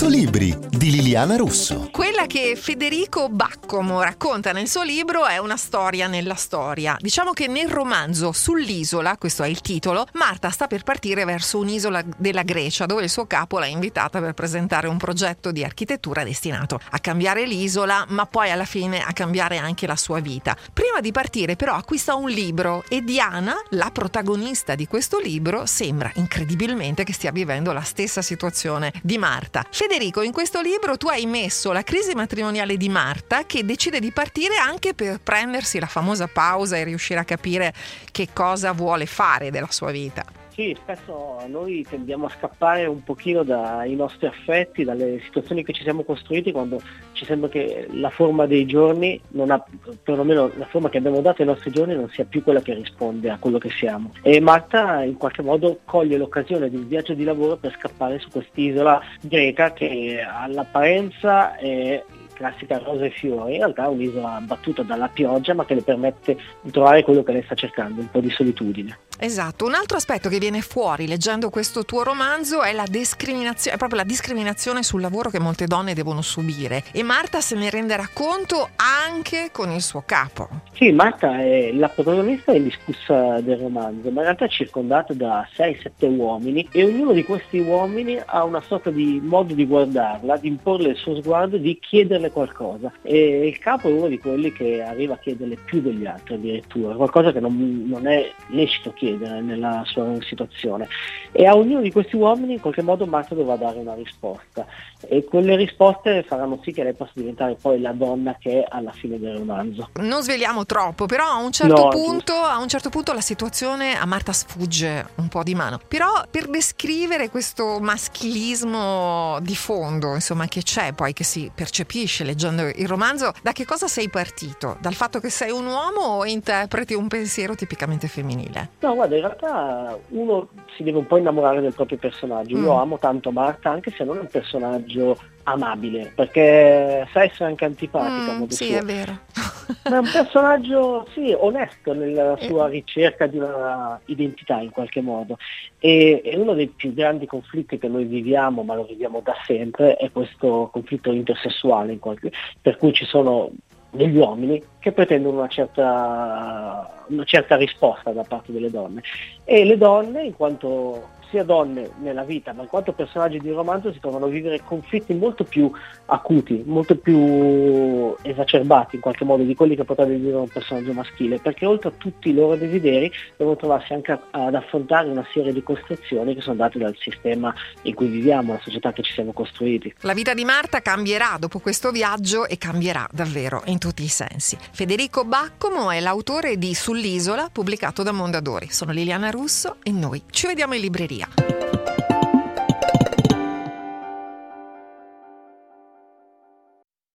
100 libri di Liliana Russo. Quella che Federico Baccomo racconta nel suo libro è una storia nella storia. Diciamo che nel romanzo Sull'isola, questo è il titolo, Marta sta per partire verso un'isola della Grecia dove il suo capo l'ha invitata per presentare un progetto di architettura destinato a cambiare l'isola, ma poi alla fine a cambiare anche la sua vita. Prima di partire però acquista un libro e Diana, la protagonista di questo libro, sembra incredibilmente che stia vivendo la stessa situazione di Marta. Federico, in questo libro tu hai messo la crisi matrimoniale di Marta che decide di partire anche per prendersi la famosa pausa e riuscire a capire che cosa vuole fare della sua vita. Sì, spesso noi tendiamo a scappare un pochino dai nostri affetti, dalle situazioni che ci siamo costruiti quando ci sembra che la forma dei giorni non ha, perlomeno la forma che abbiamo dato ai nostri giorni non sia più quella che risponde a quello che siamo. E Marta in qualche modo coglie l'occasione di un viaggio di lavoro per scappare su quest'isola greca che all'apparenza è classica rosa e fiori, in realtà è un'isola battuta dalla pioggia ma che le permette di trovare quello che lei sta cercando, un po' di solitudine. Esatto, un altro aspetto che viene fuori leggendo questo tuo romanzo è la discriminazione, è proprio la discriminazione sul lavoro che molte donne devono subire e Marta se ne renderà conto anche con il suo capo. Sì, Marta è la protagonista indiscussa del romanzo, ma in realtà è circondata da 6-7 uomini e ognuno di questi uomini ha una sorta di modo di guardarla, di imporle il suo sguardo, di chiederle qualcosa. E il capo è uno di quelli che arriva a chiederle più degli altri addirittura, qualcosa che non, non è lecito chiedere chiedere nella sua situazione. E a ognuno di questi uomini in qualche modo Marta dovrà dare una risposta. E quelle risposte faranno sì che lei possa diventare poi la donna che è alla fine del romanzo. Non sveliamo troppo, però a un certo, no, punto, a un certo punto la situazione a Marta sfugge un po' di mano. Però per descrivere questo maschilismo di fondo, insomma, che c'è poi, che si percepisce leggendo il romanzo, da che cosa sei partito? Dal fatto che sei un uomo o interpreti un pensiero tipicamente femminile? No, guarda, in realtà uno si deve un po' innamorare del proprio personaggio. Io mm. amo tanto Marta, anche se non è un personaggio amabile, perché sa essere anche antipatica. Mm, sì, suo. è vero. Ma è un personaggio, sì, onesto nella eh. sua ricerca di una identità in qualche modo. E, e uno dei più grandi conflitti che noi viviamo, ma lo viviamo da sempre, è questo conflitto intersessuale, qualche, per cui ci sono degli uomini che pretendono una certa, una certa risposta da parte delle donne e le donne in quanto sia donne nella vita, ma in quanto personaggi di romanzo si trovano a vivere conflitti molto più acuti, molto più esacerbati in qualche modo di quelli che potrebbe vivere un personaggio maschile, perché oltre a tutti i loro desideri devono trovarsi anche ad affrontare una serie di costruzioni che sono date dal sistema in cui viviamo, la società che ci siamo costruiti. La vita di Marta cambierà dopo questo viaggio e cambierà davvero in tutti i sensi. Federico Baccomo è l'autore di Sull'isola, pubblicato da Mondadori. Sono Liliana Russo e noi ci vediamo in libreria. tida.